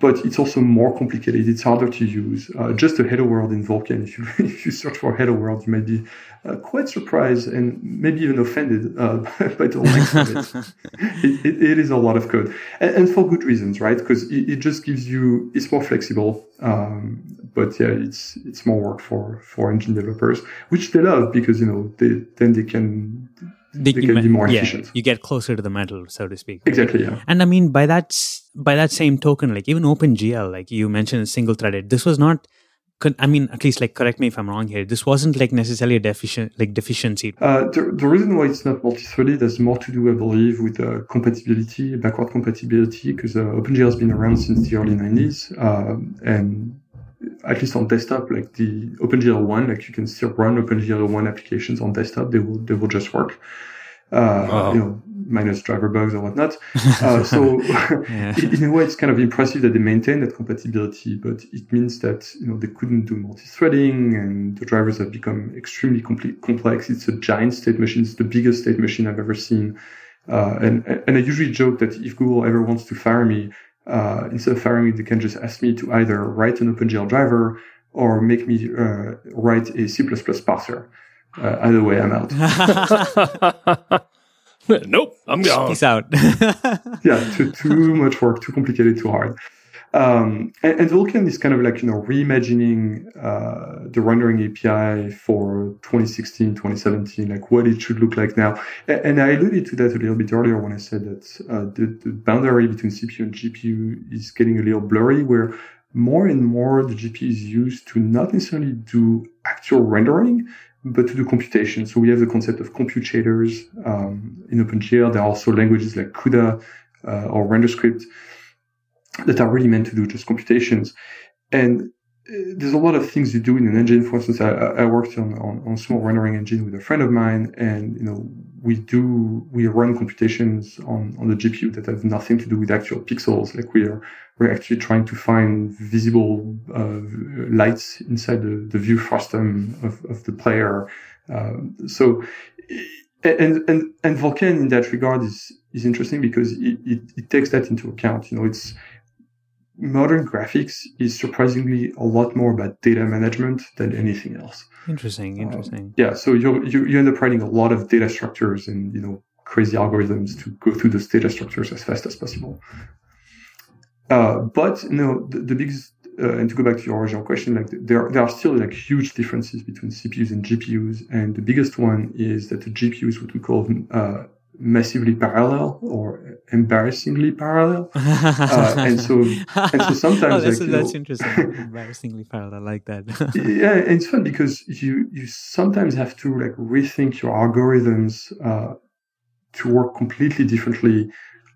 But it's also more complicated. It's harder to use. Uh, just a hello world in Vulkan. If you if you search for hello world, you might be uh, quite surprised and maybe even offended uh, by the length of it. it, it. It is a lot of code, and, and for good reasons, right? Because it, it, just gives you it's more flexible. Um, but yeah, it's it's more work for for engine developers, which they love because you know they then they can they, they can be more yeah, efficient. You get closer to the metal, so to speak. Exactly. Yeah. And I mean by that by that same token, like even OpenGL, like you mentioned, single threaded. This was not. I mean, at least like correct me if I'm wrong here. This wasn't like necessarily a deficient like deficiency. Uh, the, the reason why it's not multi-threaded has more to do, I believe, with uh, compatibility, backward compatibility, because uh, OpenGL has been around since the early 90s, uh, and at least on desktop, like the OpenGL one, like you can still run OpenGL one applications on desktop. They will they will just work. Uh, wow. you know, minus driver bugs or whatnot. Uh, so in a way, it's kind of impressive that they maintain that compatibility, but it means that you know they couldn't do multi-threading, and the drivers have become extremely complex. It's a giant state machine. It's the biggest state machine I've ever seen. Uh, and and I usually joke that if Google ever wants to fire me, uh, instead of firing me, they can just ask me to either write an OpenGL driver or make me uh, write a C++ parser. Uh, either way, I'm out. nope, I'm gone. Peace out. yeah, too, too much work, too complicated, too hard. Um, and, and, Vulkan is kind of like, you know, reimagining uh, the rendering API for 2016, 2017, like what it should look like now. And, and I alluded to that a little bit earlier when I said that uh, the, the boundary between CPU and GPU is getting a little blurry, where more and more the GPU is used to not necessarily do actual rendering, but to do computation. So we have the concept of compute shaders um, in OpenGL. There are also languages like CUDA uh, or RenderScript that are really meant to do just computations. And uh, there's a lot of things you do in an engine. For instance, I, I worked on, on, on, a small rendering engine with a friend of mine, and you know we do we run computations on, on the GPU that have nothing to do with actual pixels. Like we are we're actually trying to find visible uh, lights inside the, the view frustum of, of the player. Um, so and and and Vulkan in that regard is is interesting because it, it, it takes that into account. You know, it's modern graphics is surprisingly a lot more about data management than anything else. Interesting, um, interesting. Yeah, so you you you end up writing a lot of data structures and you know crazy algorithms to go through those data structures as fast as possible. Uh, but you know the, the biggest uh, and to go back to your original question, like there there are still like huge differences between CPUs and GPUs, and the biggest one is that the GPU is what we call uh, massively parallel or embarrassingly parallel. uh, and so, and so sometimes oh, that's, like, that's know, interesting. embarrassingly parallel, like that. yeah, and it's fun because you you sometimes have to like rethink your algorithms uh, to work completely differently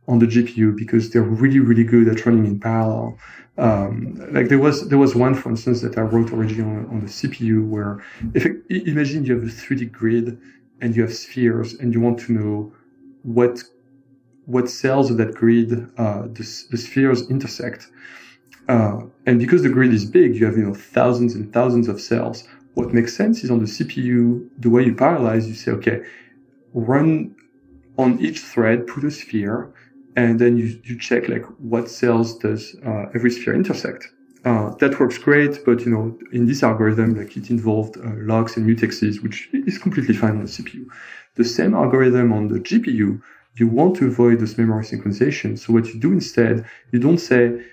on the GPU because they're really really good at running in parallel. Um, like there was there was one for instance that I wrote originally on, on the CPU where if imagine you have a 3D grid and you have spheres and you want to know what what cells of that grid uh, the, the, spheres intersect. Uh, and because the grid is big, you have you know thousands and thousands of cells. What makes sense is on the CPU, the way you parallelize, you say, okay, run on each thread, put a sphere, and then you, you check like what cells does uh, every sphere intersect. Uh, that works great, but you know, in this algorithm, like it involved uh, logs and mutexes, which is completely fine on the CPU. The same algorithm on the GPU, you want to avoid this memory synchronization. So what you do instead, you don't say,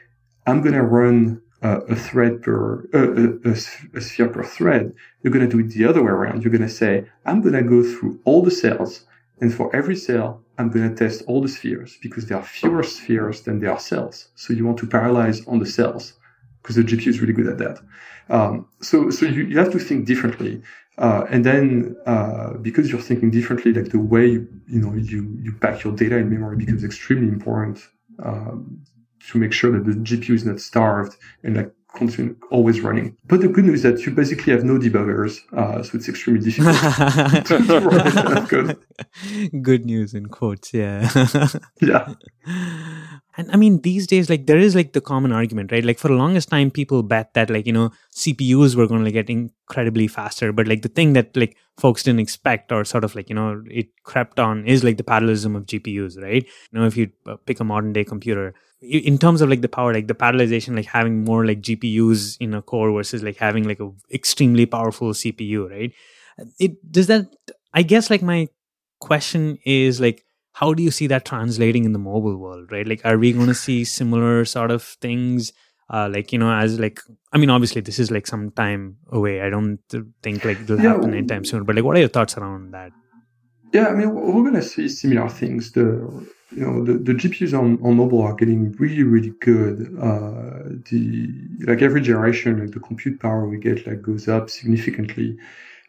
I'm going to run uh, a thread per, uh, a, a, sphere per thread. You're going to do it the other way around. You're going to say, I'm going to go through all the cells. And for every cell, I'm going to test all the spheres because there are fewer spheres than there are cells. So you want to parallelize on the cells because the GPU is really good at that. Um, so, so you, you have to think differently. Uh, and then uh, because you're thinking differently, like the way you, you know you you pack your data in memory becomes extremely important um, to make sure that the GPU is not starved and like continue always running. But the good news is that you basically have no debuggers, uh, so it's extremely difficult to run code. Good news in quotes, yeah. Yeah. And I mean, these days, like there is like the common argument, right? Like for the longest time, people bet that like you know CPUs were going to get incredibly faster, but like the thing that like folks didn't expect or sort of like you know it crept on is like the parallelism of GPUs, right? You know, if you uh, pick a modern day computer, in terms of like the power, like the parallelization, like having more like GPUs in a core versus like having like a extremely powerful CPU, right? It does that. I guess like my question is like how do you see that translating in the mobile world right like are we going to see similar sort of things uh, like you know as like i mean obviously this is like some time away i don't think like it'll Yeah. happen anytime soon but like what are your thoughts around that Yeah, I mean, we're going to see similar things. The you know the, the GPUs on, on mobile are getting really really good. Uh, the like every generation, like the compute power we get like goes up significantly.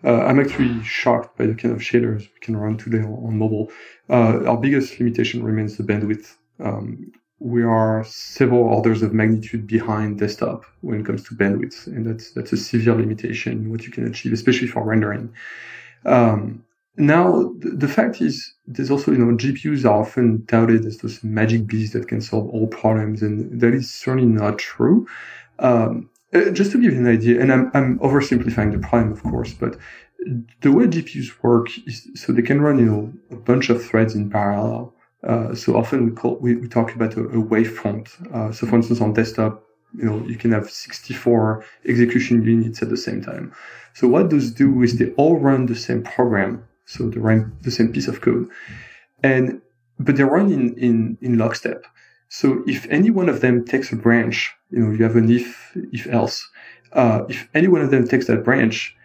Uh, I'm actually shocked by the kind of shaders we can run today on, on mobile. Uh, our biggest limitation remains the bandwidth. Um, we are several orders of magnitude behind desktop when it comes to bandwidth, and that's that's a severe limitation in what you can achieve, especially for rendering. Um, now, the, fact is, there's also, you know, GPUs are often touted as those magic beasts that can solve all problems, and that is certainly not true. Um, uh, just to give you an idea, and I'm, I'm oversimplifying the problem, of course, but the way GPUs work is so they can run, you know, a bunch of threads in parallel. Uh, so often we call we, we talk about a, a wavefront. Uh, so for instance, on desktop, you know, you can have 64 execution units at the same time. So what those do is they all run the same program. So they run the same piece of code, and but they run in in in lockstep. So if any one of them takes a branch, you know, you have an if if else. Uh, if any one of them takes that branch,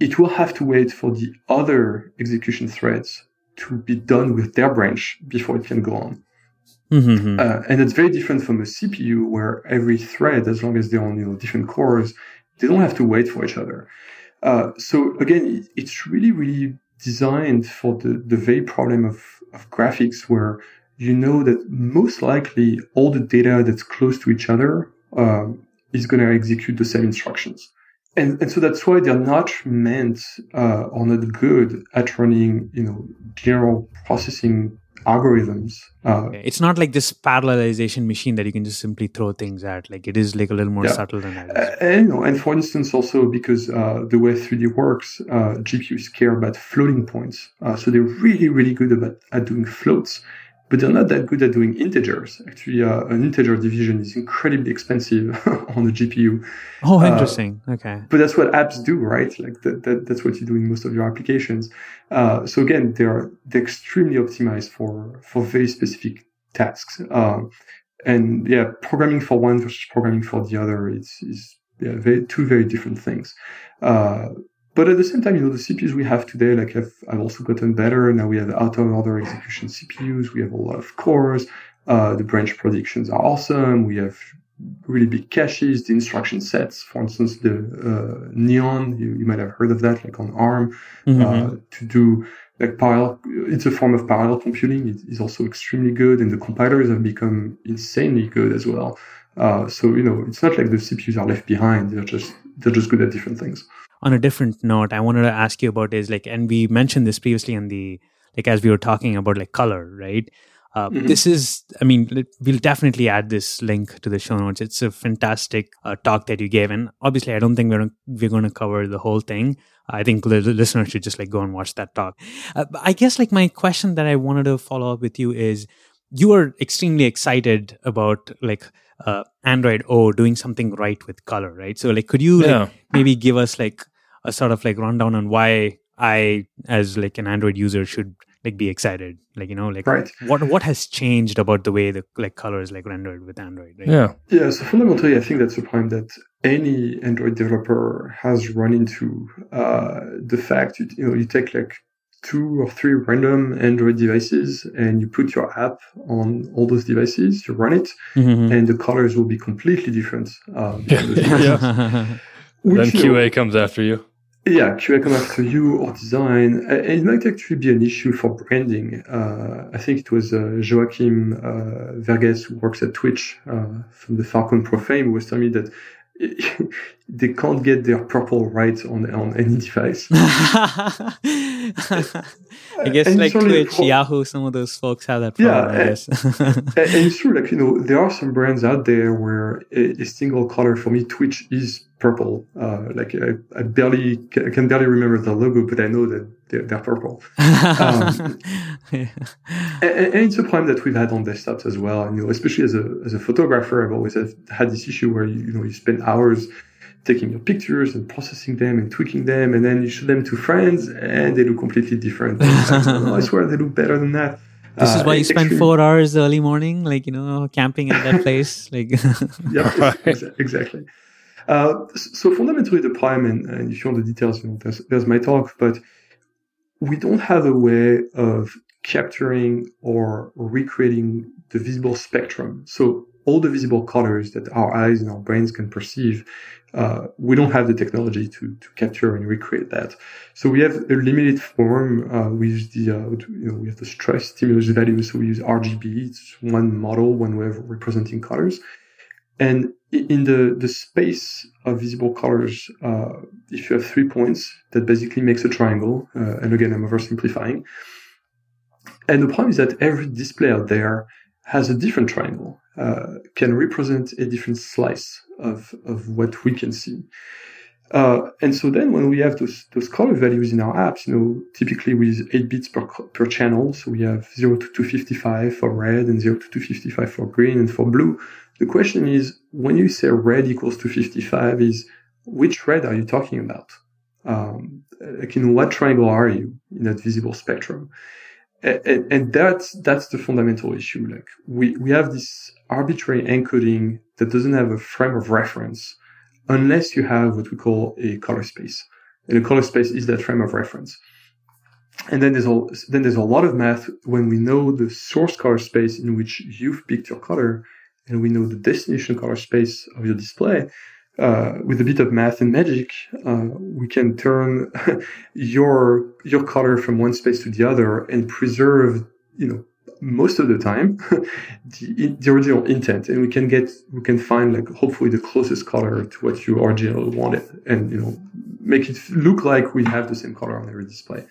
it will have to wait for the other execution threads to be done with their branch before it can go on. mm-hmm. Uh, and it's very different from a CPU where every thread, as long as they're on you know different cores, they don't have to wait for each other. Uh, so again, it, it's really really designed for the the very problem of of graphics where you know that most likely all the data that's close to each other um, is going to execute the same instructions. And, and so that's why they're not meant uh, or not good at running, you know, general processing algorithms. Uh, it's not like this parallelization machine that you can just simply throw things at like it is like a little more Yeah. subtle than that Uh, and, and for instance, also because uh, the way 3D works, uh, GPUs care about floating points. Uh, so they're really, really good about at doing floats, but they're not that good at doing integers. Actually, uh, an integer division is incredibly expensive on the GPU. oh uh, interesting okay But that's what apps do, right? Like that, that that's what you do in most of your applications. Uh, so again, they're they're extremely optimized for for very specific tasks. Um, and yeah, programming for one versus programming for the other is is yeah, very, two very different things. But at the same time, you know, the CPUs we have today, like have, have also gotten better. Now we have out of order execution CPUs. We have a lot of cores. Uh, the branch predictions are awesome. We have really big caches, the instruction sets. For instance, the uh, Neon, you, you might have heard of that, like on ARM, Mhm. uh, to do like parallel. It's a form of parallel computing. It is also extremely good, and the compilers have become insanely good as well. Uh, so you know, it's not like the CPUs are left behind. They're just they're just good at different things. on a different note i wanted to ask you about is like and we mentioned this previously in the like as we were talking about like color right uh, Mhm. this is i mean we'll definitely add this link to the show notes it's a fantastic uh, talk that you gave and obviously i don't think we're we're going to cover the whole thing i think the, the listeners should just like go and watch that talk uh, i guess like my question that i wanted to follow up with you is you are extremely excited about like uh, android o doing something right with color right so like could you like, maybe give us like a sort of like rundown on why I, as like an Android user, should like be excited. Like you know, like Right. what what has changed about the way the like color is like rendered with Android? Right? Yeah. Yeah, so fundamentally, I think that's a problem that any Android developer has run into. Uh, the fact you, you know you take like two or three random Android devices and you put your app on all those devices, you run it, Mhm. and the colors will be completely different. Um, Yeah. between. Then Which, you know, QA comes after you. yeah, QA comes after you or design. Uh, It might actually be an issue for branding. Uh, I think it was uh, Joaquim uh, Vergès who works at Twitch uh, from the Falcon Pro fame who was telling me that they can't get their purple right on on any device. I guess And like Twitch, Yahoo, some of those folks have that Yeah, problem. Guess. and, and it's true, like you know, there are some brands out there where a, a single color for me, Twitch is purple. Uh, like I, I barely I can barely remember the logo, but I know that they're, they're purple. Um, Yeah. And, and it's a problem that we've had on desktops as well. And you know, especially as a as a photographer, I've always have, had this issue where you, you know you spend hours taking your pictures and processing them and tweaking them, and then you show them to friends, and they look completely different. And it's like, "Oh, I swear they look better than that. This is Uh, why you spend extreme- four hours early morning, like you know, camping at that place. Like, Yeah, Right. exactly. Uh, so fundamentally, the problem, and, and if you want the details, you know, there's, there's my talk, but we don't have a way of capturing or recreating the visible spectrum. So all the visible colors that our eyes and our brains can perceive, uh, we don't have the technology to, to capture and recreate that. So we have a limited form. Uh, we use the, uh, you know, we have the tristimulus value. So we use RGB. It's one model, way of representing colors. And in the, the space of visible colors, uh, if you have three points, that basically makes a triangle. Uh, and again, I'm oversimplifying. And the problem is that every display out there has a different triangle, uh, can represent a different slice of, of what we can see. Uh, and so then when we have those, those color values in our apps, you know, typically with 8 bits per, per channel. So we have 0 to 255 for red and 0 to 255 for green and for blue. The question is, when you say red equals 255 is, which red are you talking about? Um, like in what triangle are you in that visible spectrum? And, and that's, that's the fundamental issue. Like we, we have this arbitrary encoding that doesn't have a frame of reference unless you have what we call a color space. And a color space is that frame of reference. And then there's a, then there's a lot of math when we know the source color space in which you've picked your color and we know the destination color space of your display. Uh, with a bit of math and magic, uh, we can turn your your color from one space to the other and preserve, you know, most of the time the, the original intent, and we can get we can find like hopefully the closest color to what you originally wanted, and you know make it look like we have the same color on every display.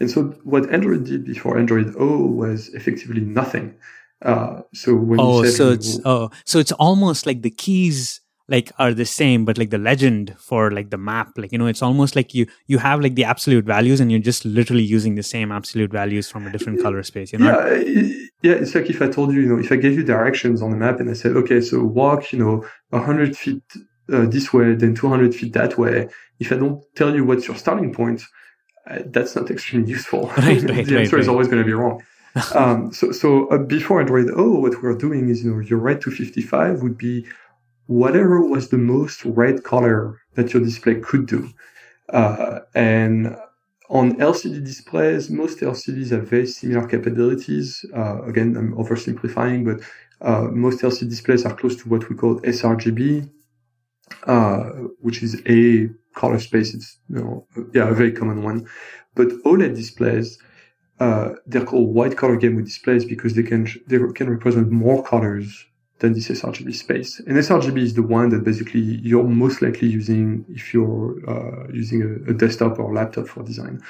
And so what Android did before Android O was effectively nothing. Uh, so when oh, you said, so it's oh, so it's almost like the keys like are the same, but like the legend for like the map, like you know, it's almost like you you have like the absolute values, and you're just literally using the same absolute values from a different color space. You're not yeah, yeah, it's like if I told you, you know, if I gave you directions on the map and I said, okay, so walk, you know, 100 feet uh, this way, then 200 feet that way. If I don't tell you what's your starting point, uh, that's not extremely useful. Right, the right, answer right, is always going to be wrong. um, so, so uh, before Android O, what we're doing is, you know, your red 255 would be whatever was the most red color that your display could do. Uh, and on LCD displays, most LCDs have very similar capabilities. Uh, again, I'm oversimplifying, but uh, most LCD displays are close to what we call sRGB, uh, which is a color space. It's you know, yeah, a very common one. But OLED displays, uh, they're called wide color gamut displays because they can they can represent more colors than this sRGB space. And sRGB is the one that basically you're most likely using if you're uh, using a, a desktop or laptop for design.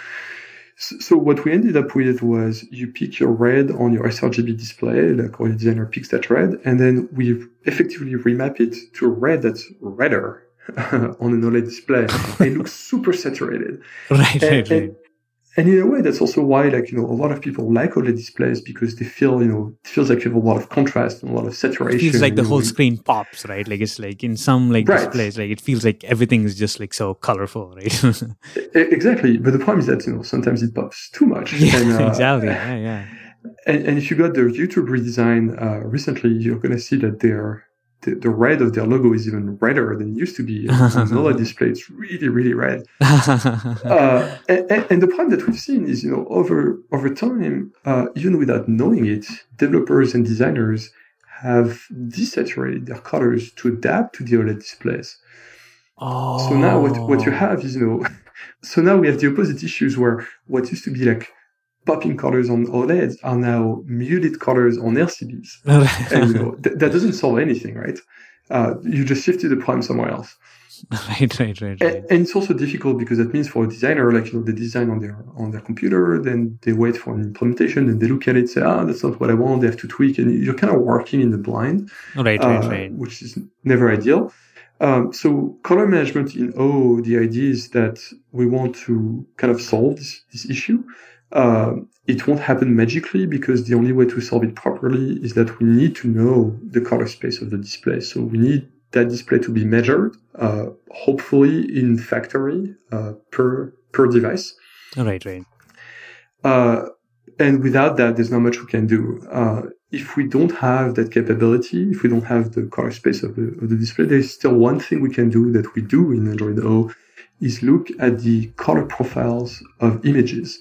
So, so what we ended up with was you pick your red on your sRGB display, like all designer picks that red, and then we effectively remap it to a red that's redder on an OLED display. it looks super saturated. right, And, right, right. and, and in a way, that's also why, like, you know, a lot of people like OLED displays because they feel, you know, it feels like you have a lot of contrast and a lot of saturation. It feels like the whole screen pops, right? Like it's like in some like Right. displays, like it feels like everything is just like so colorful, right? Exactly. But the problem is that, you know, sometimes it pops too much. yeah, And, uh, exactly. Yeah, yeah. And, and if you got the YouTube redesign uh, recently, you're going to see that their the, the red of their logo is even redder than it used to be. on the OLED display, it's really, really red. Uh, and, and- and the problem that we've seen is, you know, over over time, uh, even without knowing it, developers and designers have desaturated their colors to adapt to the OLED displays. oh. So now what, what you have is, you know, so now we have the opposite issues where what used to be like popping colors on OLEDs are now muted colors on LCDs. And, you know, th- that doesn't solve anything, right? Uh, you just shifted the prime somewhere else. right, right, right, right. And, and, it's also difficult because that means for a designer, like you know, they design on their on their computer, then they wait for an implementation, and they look at it, and say, ah, that's not what I want. They have to tweak, and you're kind of working in the blind, right, right, uh, right. which is never ideal. Um, so color management in O, the idea is that we want to kind of solve this, this issue. Uh, it won't happen magically because the only way to solve it properly is that we need to know the color space of the display. So we need that display to be measured, uh, hopefully in factory uh, per per device. Right, right. Uh, and without that, there's not much we can do. Uh, if we don't have that capability, if we don't have the color space of the, of the display, there's still one thing we can do that we do in Android O is look at the color profiles of images.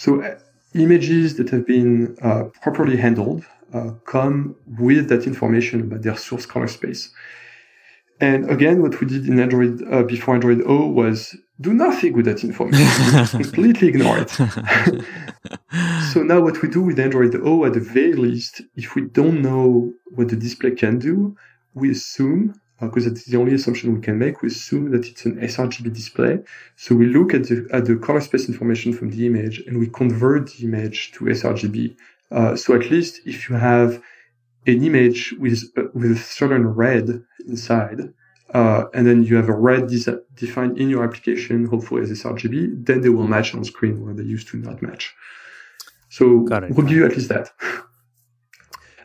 So uh, images that have been uh, properly handled uh, come with that information about their source color space. And again, what we did in Android uh, before Android O was do nothing with that information. completely ignore it. so now what we do with Android O, at the very least, if we don't know what the display can do, we assume, because uh, that's the only assumption we can make, we assume that it's an sRGB display. So we look at the, at the color space information from the image and we convert the image to sRGB. Uh, so at least if you have an image with, uh, with a certain red inside, uh, and then you have a red de- defined in your application, hopefully as sRGB, then they will match on screen where they used to not match. So we'll give you at least that.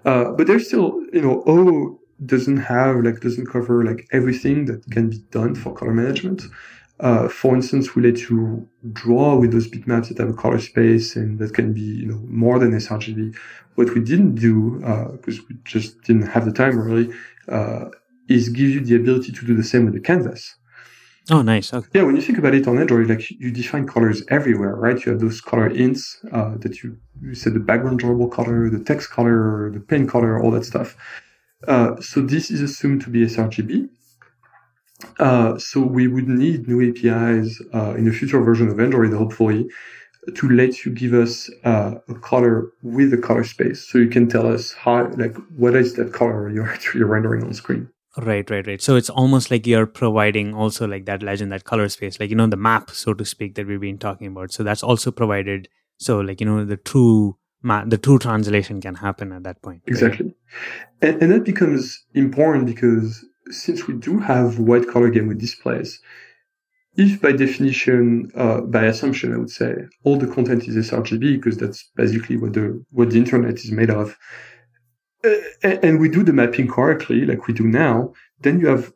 Uh, but there's still, you know, O doesn't have like doesn't cover like everything that can be done for color management. Uh, for instance, we let you draw with those bitmaps that have a color space and that can be, you know, more than sRGB. What we didn't do, because uh, we just didn't have the time really, uh, is give you the ability to do the same with the canvas. Oh, nice. Okay. Yeah, when you think about it on Android, like you define colors everywhere, right? You have those color ints uh, that you, you said the background drawable color, the text color, the pen color, all that stuff. Uh, so this is assumed to be sRGB. Uh, so we would need new APIs uh, in a future version of Android, hopefully, to let you give us uh, a color with a color space, so you can tell us how, like, what is that color you're actually rendering on screen. Right, right, right. So it's almost like you're providing also like that legend, that color space, like, you know, the map, so to speak, that we've been talking about. So that's also provided. So like, you know, the true the true translation can happen at that point. Exactly. Right? And, and that becomes important because since we do have wide color gamut displays, if by definition, uh, by assumption, I would say all the content is sRGB because that's basically what the what the internet is made of, and we do the mapping correctly, like we do now, then you have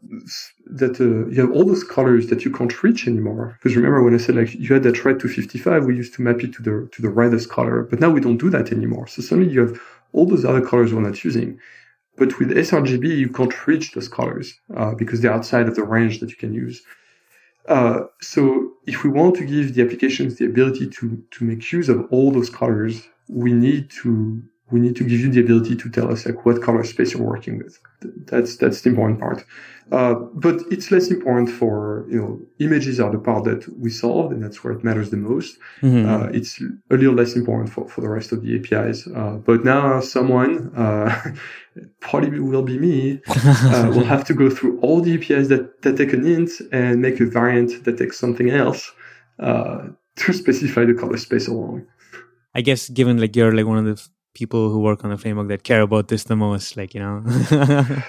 that uh, you have all those colors that you can't reach anymore. Because remember when I said like you had that red 255, we used to map it to the to the reddest color, but now we don't do that anymore. So suddenly you have all those other colors we're not using. But with sRGB, you can't reach those colors uh, because they're outside of the range that you can use. Uh, so if we want to give the applications the ability to to make use of all those colors, we need to we need to give you the ability to tell us like what color space you're working with. That's that's the important part. Uh, but it's less important for you know images are the part that we solved, and that's where it matters the most. Mm-hmm. Uh, it's a little less important for, for the rest of the APIs. Uh, but now someone uh, probably will be me uh, will have to go through all the APIs that that take an int and make a variant that takes something else uh, to specify the color space along. I guess given like you're like one of the people who work on the framework that care about this the most like you know?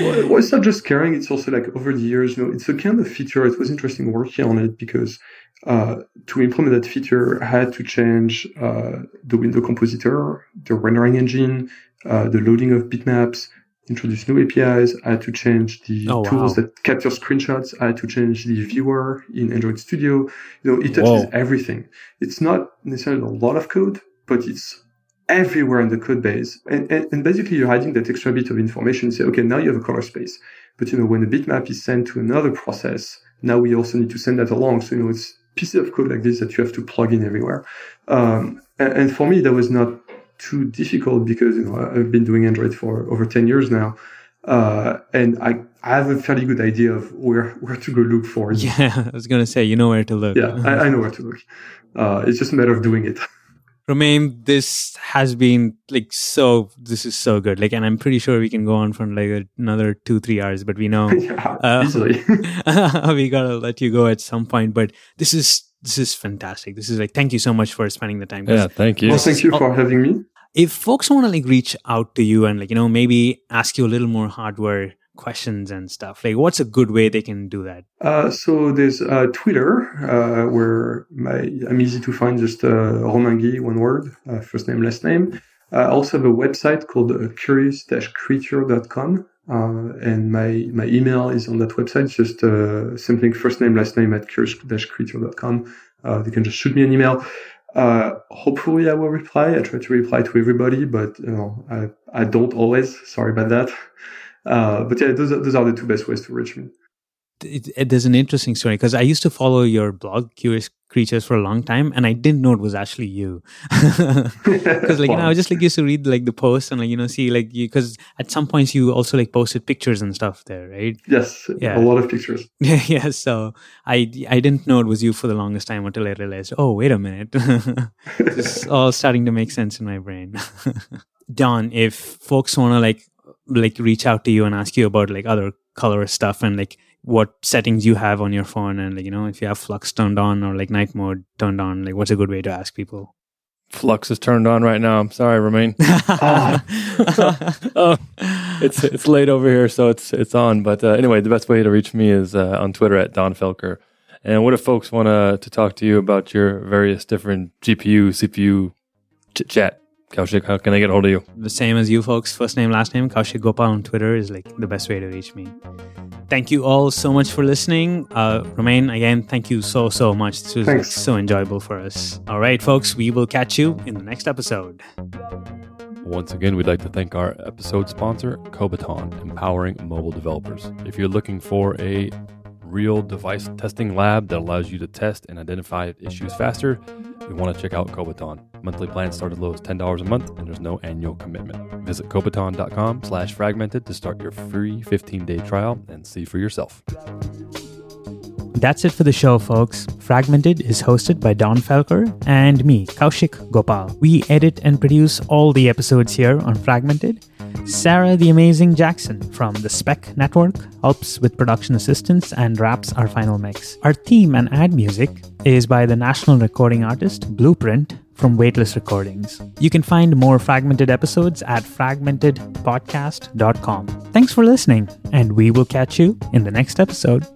Well, it's not just caring? It's also like over the years you know it's a kind of feature. It was interesting working on it because uh, to implement that feature I had to change uh, the window compositor the rendering engine uh, the loading of bitmaps introduce new apis i had to change the oh, tools wow. that capture screenshots i had to change the viewer in android studio. You know it touches Whoa. everything. It's not necessarily a lot of code but it's everywhere in the code base. And, and, and, basically you're adding that extra bit of information. Say, okay, now you have a color space. But you know, when a bitmap is sent to another process, now we also need to send that along. So, you know, it's pieces of code like this that you have to plug in everywhere. Um, and, and, for me, that was not too difficult because, you know, I've been doing Android for over 10 years now. Uh, and I, I have a fairly good idea of where, where to go look for. Yeah, I was going to say, you know where to look. Yeah, I, I know where to look. Uh, it's just a matter of doing it. Romain, this has been like so. This is so good. Like, and I'm pretty sure we can go on for like another two, three hours. But we know yeah, uh, we gotta let you go at some point. But this is this is fantastic. This is like thank you so much for spending the time. Yeah, thank you. well, thank you for having me. If folks want to like reach out to you and like you know maybe ask you a little more hardware questions and stuff, like what's a good way they can do that? Uh, so there's uh, Twitter, uh, where my, I'm easy to find, just uh, Romain Guy, one word, uh, first name, last name. I also have a website called uh, curious-creature.com, uh, and my, my email is on that website, it's just simply first name, last name at curious-creature.com. Uh, they can just shoot me an email. Uh, hopefully I will reply. I try to reply to everybody, but you know, I, I don't always. Sorry about that. Uh, but yeah, those are, those are the two best ways to reach me. it, it- there's an interesting story because I used to follow your blog, Curious Creatures, for a long time, and I didn't know it was actually you. Because like you know, I was just like used to read like the posts and like you know see like you because at some points you also like posted pictures and stuff there, right? Yes, Yeah. a lot of pictures. Yeah, yeah. So I I didn't know it was you for the longest time until I realized, oh wait a minute, it's all starting to make sense in my brain. Donn, if folks want to like like reach out to you and ask you about like other color stuff and like what settings you have on your phone and like you know if you have f.lux turned on or like night mode turned on, like what's a good way to ask people? f.lux is turned on right now. I'm sorry, Romain. oh, it's it's late over here, so it's it's on. But uh, anyway, the best way to reach me is uh, on Twitter at Donn Felker. And what if folks want to to talk to you about your various different GPU, CPU chit chat? Kaushik, how can I get a hold of you? the same as you folks, first name, last name, Kaushik Gopal on Twitter is like the best way to reach me. Thank you all so much for listening. Uh, Romain, again, thank you so, so much. This was like, Thanks. so enjoyable for us. All right, folks, we will catch you in the next episode. Once again, we'd like to thank our episode sponsor, Kobiton, empowering mobile developers. If you're looking for a real device testing lab that allows you to test and identify issues faster, you want to check out Kobiton. Monthly plans start as low as $10 a month, and there's no annual commitment. Visit kobiton.com slash fragmented to start your free 15-day trial and see for yourself. That's it for the show, folks. Fragmented is hosted by Donn Felker and me, Kaushik Gopal. We edit and produce all the episodes here on Fragmented. Sarah the Amazing Jackson from the Spec Network helps with production assistance and wraps our final mix. Our theme and ad music is by the national recording artist Blueprint from Weightless Recordings. You can find more fragmented episodes at fragmentedpodcast.com. Thanks for listening, and we will catch you in the next episode.